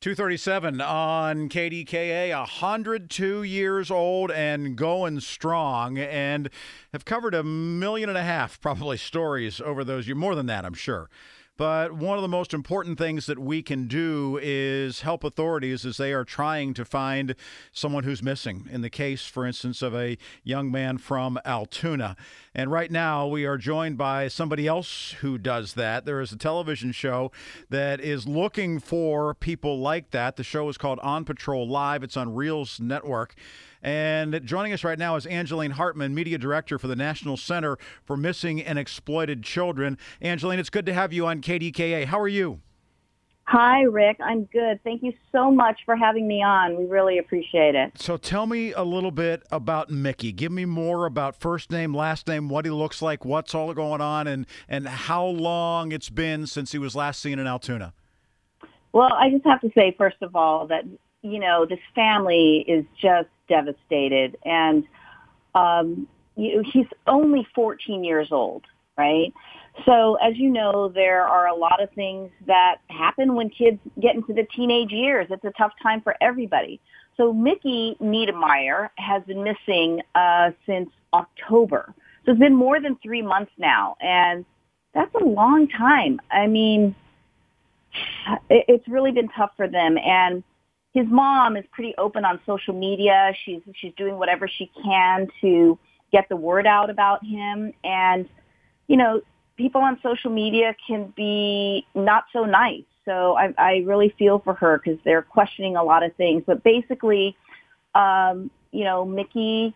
237 on KDKA, 102 years old and going strong, and have covered a million and a half, probably, stories over those years. More than that, I'm sure. But one of the most important things that we can do is help authorities as they are trying to find someone who's missing. In the case, for instance, of a young man from Altoona. And right now, we are joined by somebody else who does that. There is a television show that is looking for people like that. The show is called On Patrol Live, it's on Reelz Network. And joining us right now is Angeline Hartman, Media Director for the National Center for Missing and Exploited Children. Angeline, it's good to have you on KDKA. How are you? Hi, Rick. I'm good. Thank you so much for having me on. We really appreciate it. So tell me a little bit about Mickey. Give me more about first name, last name, what he looks like, what's all going on, and, and how long it's been since he was last seen in Altoona. Well, I just have to say, first of all, that, you know, this family is just devastated. And um, you, he's only 14 years old, right? So as you know, there are a lot of things that happen when kids get into the teenage years. It's a tough time for everybody. So Mickey Niedermeyer has been missing uh, since October. So it's been more than three months now, and that's a long time. I mean, it's really been tough for them. And his mom is pretty open on social media. She's she's doing whatever she can to get the word out about him. And you know, people on social media can be not so nice. So I, I really feel for her because they're questioning a lot of things. But basically, um, you know, Mickey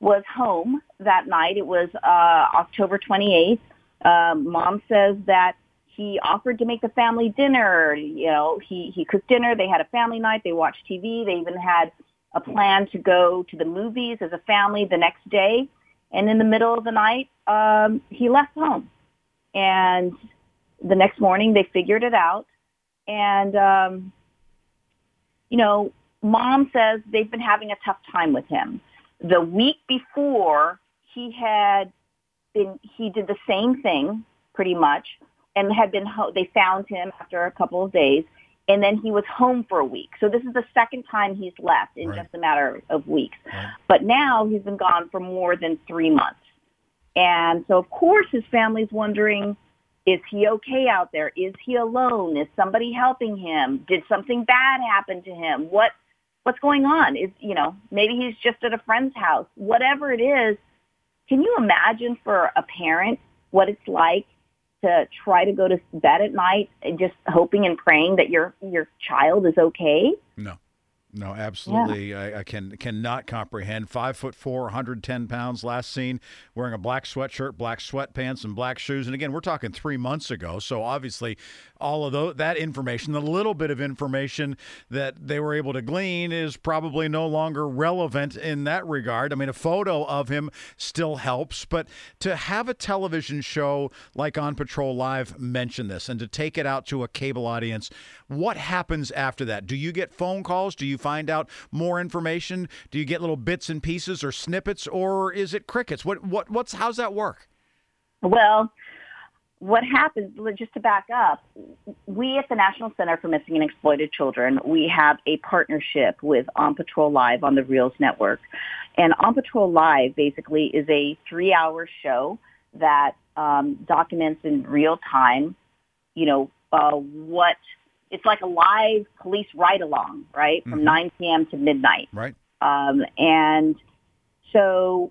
was home that night. It was uh, October 28th. Um, mom says that he offered to make the family dinner. You know, he, he cooked dinner. They had a family night. They watched TV. They even had a plan to go to the movies as a family the next day. And in the middle of the night, um, he left home. And the next morning, they figured it out. And, um, you know, mom says they've been having a tough time with him. The week before, he had been, he did the same thing pretty much and had been ho- they found him after a couple of days and then he was home for a week. So this is the second time he's left in right. just a matter of weeks. Right. But now he's been gone for more than 3 months. And so of course his family's wondering is he okay out there? Is he alone? Is somebody helping him? Did something bad happen to him? What what's going on? Is you know, maybe he's just at a friend's house. Whatever it is, can you imagine for a parent what it's like to try to go to bed at night just hoping and praying that your your child is okay? No. No, absolutely. Yeah. I, I, can cannot comprehend. Five foot four, 110 pounds. Last seen wearing a black sweatshirt, black sweatpants, and black shoes. And again, we're talking three months ago. So obviously, all of those, that information, the little bit of information that they were able to glean, is probably no longer relevant in that regard. I mean, a photo of him still helps, but to have a television show like On Patrol Live mention this and to take it out to a cable audience, what happens after that? Do you get phone calls? Do you find out more information? Do you get little bits and pieces or snippets, or is it crickets? What what what's how's that work? Well, what happens, just to back up, we at the National Center for Missing and Exploited Children, we have a partnership with On Patrol Live on the Reelz Network. And On Patrol Live basically is a three-hour show that um, documents in real time, you know, uh, what it's like a live police ride along, right? From mm-hmm. 9 p.m. to midnight. Right. Um, and so,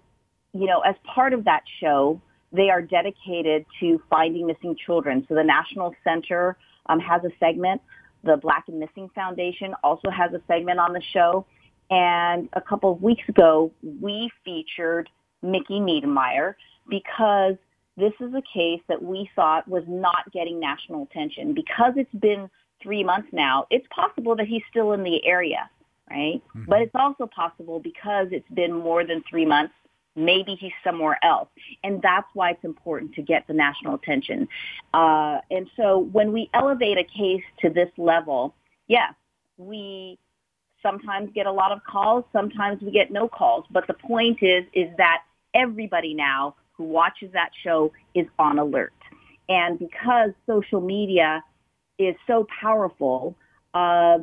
you know, as part of that show, they are dedicated to finding missing children. So the National Center um, has a segment. The Black and Missing Foundation also has a segment on the show. And a couple of weeks ago, we featured Mickey Niedermeyer because this is a case that we thought was not getting national attention because it's been three months now, it's possible that he's still in the area, right? Mm-hmm. But it's also possible because it's been more than three months, maybe he's somewhere else. And that's why it's important to get the national attention. Uh, and so when we elevate a case to this level, yes, we sometimes get a lot of calls, sometimes we get no calls. But the point is, is that everybody now who watches that show is on alert. And because social media is so powerful, uh,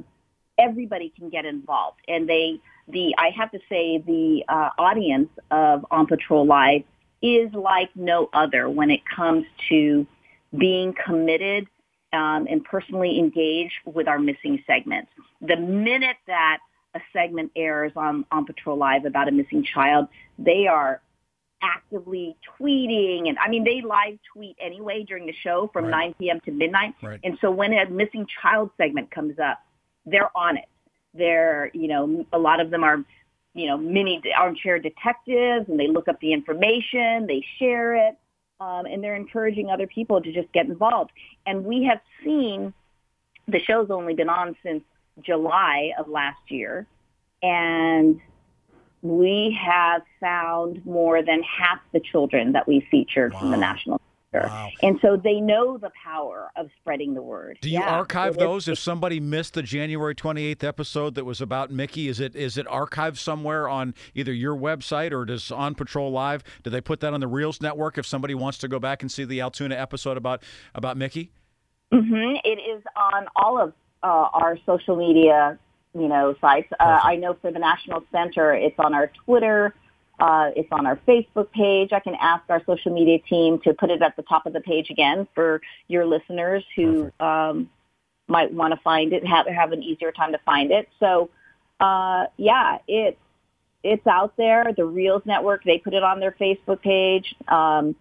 everybody can get involved. And they, the, I have to say, the uh, audience of On Patrol Live is like no other when it comes to being committed um, and personally engaged with our missing segments. The minute that a segment airs on On Patrol Live about a missing child, they are actively tweeting and I mean they live tweet anyway during the show from right. 9 p.m. to midnight. Right. And so when a missing child segment comes up, they're on it. They're, you know, a lot of them are, you know, mini armchair detectives and they look up the information, they share it, um, and they're encouraging other people to just get involved. And we have seen the show's only been on since July of last year. And we have found more than half the children that we featured wow. from the National Wow. And so they know the power of spreading the word. Do you yeah, archive those? If somebody missed the January 28th episode that was about Mickey, is it is it archived somewhere on either your website or does On Patrol Live? Do they put that on the Reelz network if somebody wants to go back and see the Altoona episode about about Mickey? Mm-hmm. It is on all of uh, our social media you know, sites. Uh, I know for the National Center, it's on our Twitter, uh, it's on our Facebook page. I can ask our social media team to put it at the top of the page again for your listeners who um, might want to find it, have have an easier time to find it. So, uh, yeah, it's it's out there. The Reelz Network they put it on their Facebook page. Um,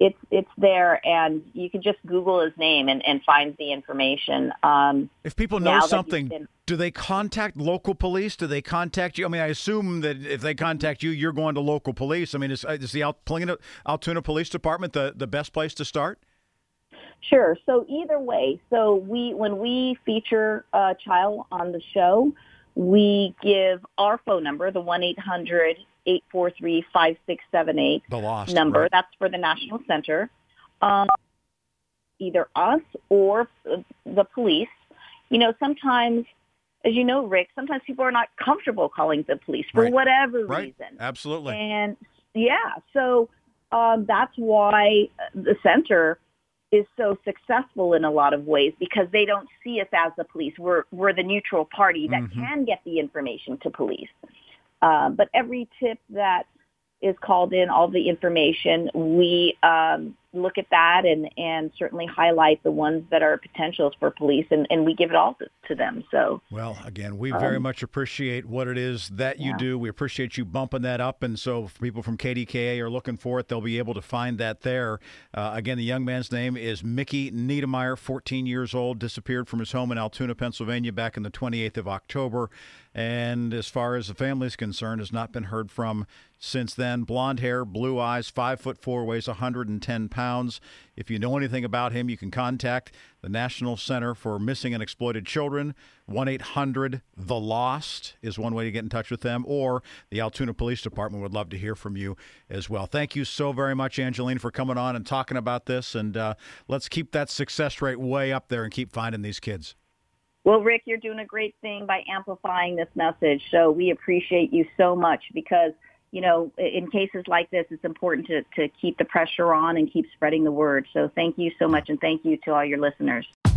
it's it's there, and you can just Google his name and, and find the information. Um, if people know something, been, do they contact local police? Do they contact you? I mean, I assume that if they contact you, you're going to local police. I mean, is, is the Altoona, Altoona Police Department the, the best place to start? Sure. So either way, so we when we feature a child on the show, we give our phone number, the one eight hundred 843-5678 the lost, number. Right. That's for the National Center. Um, either us or the police. You know, sometimes, as you know, Rick, sometimes people are not comfortable calling the police for right. whatever right. reason. Absolutely. And yeah, so um, that's why the center is so successful in a lot of ways because they don't see us as the police. We're we're the neutral party that mm-hmm. can get the information to police. Um, but every tip that is called in, all the information, we um, look at that and, and certainly highlight the ones that are potentials for police, and, and we give it all to, to them. So, well, again, we very um, much appreciate what it is that you yeah. do. We appreciate you bumping that up, and so people from KDKA are looking for it, they'll be able to find that there. Uh, again, the young man's name is Mickey Niedermeyer, 14 years old, disappeared from his home in Altoona, Pennsylvania, back in the 28th of October and as far as the family is concerned, has not been heard from since then. Blonde hair, blue eyes, five foot four, weighs 110 pounds. If you know anything about him, you can contact the National Center for Missing and Exploited Children. 1 800 The Lost is one way to get in touch with them, or the Altoona Police Department would love to hear from you as well. Thank you so very much, Angeline, for coming on and talking about this. And uh, let's keep that success rate way up there and keep finding these kids. Well, Rick, you're doing a great thing by amplifying this message. So we appreciate you so much because, you know, in cases like this, it's important to, to keep the pressure on and keep spreading the word. So thank you so much. And thank you to all your listeners.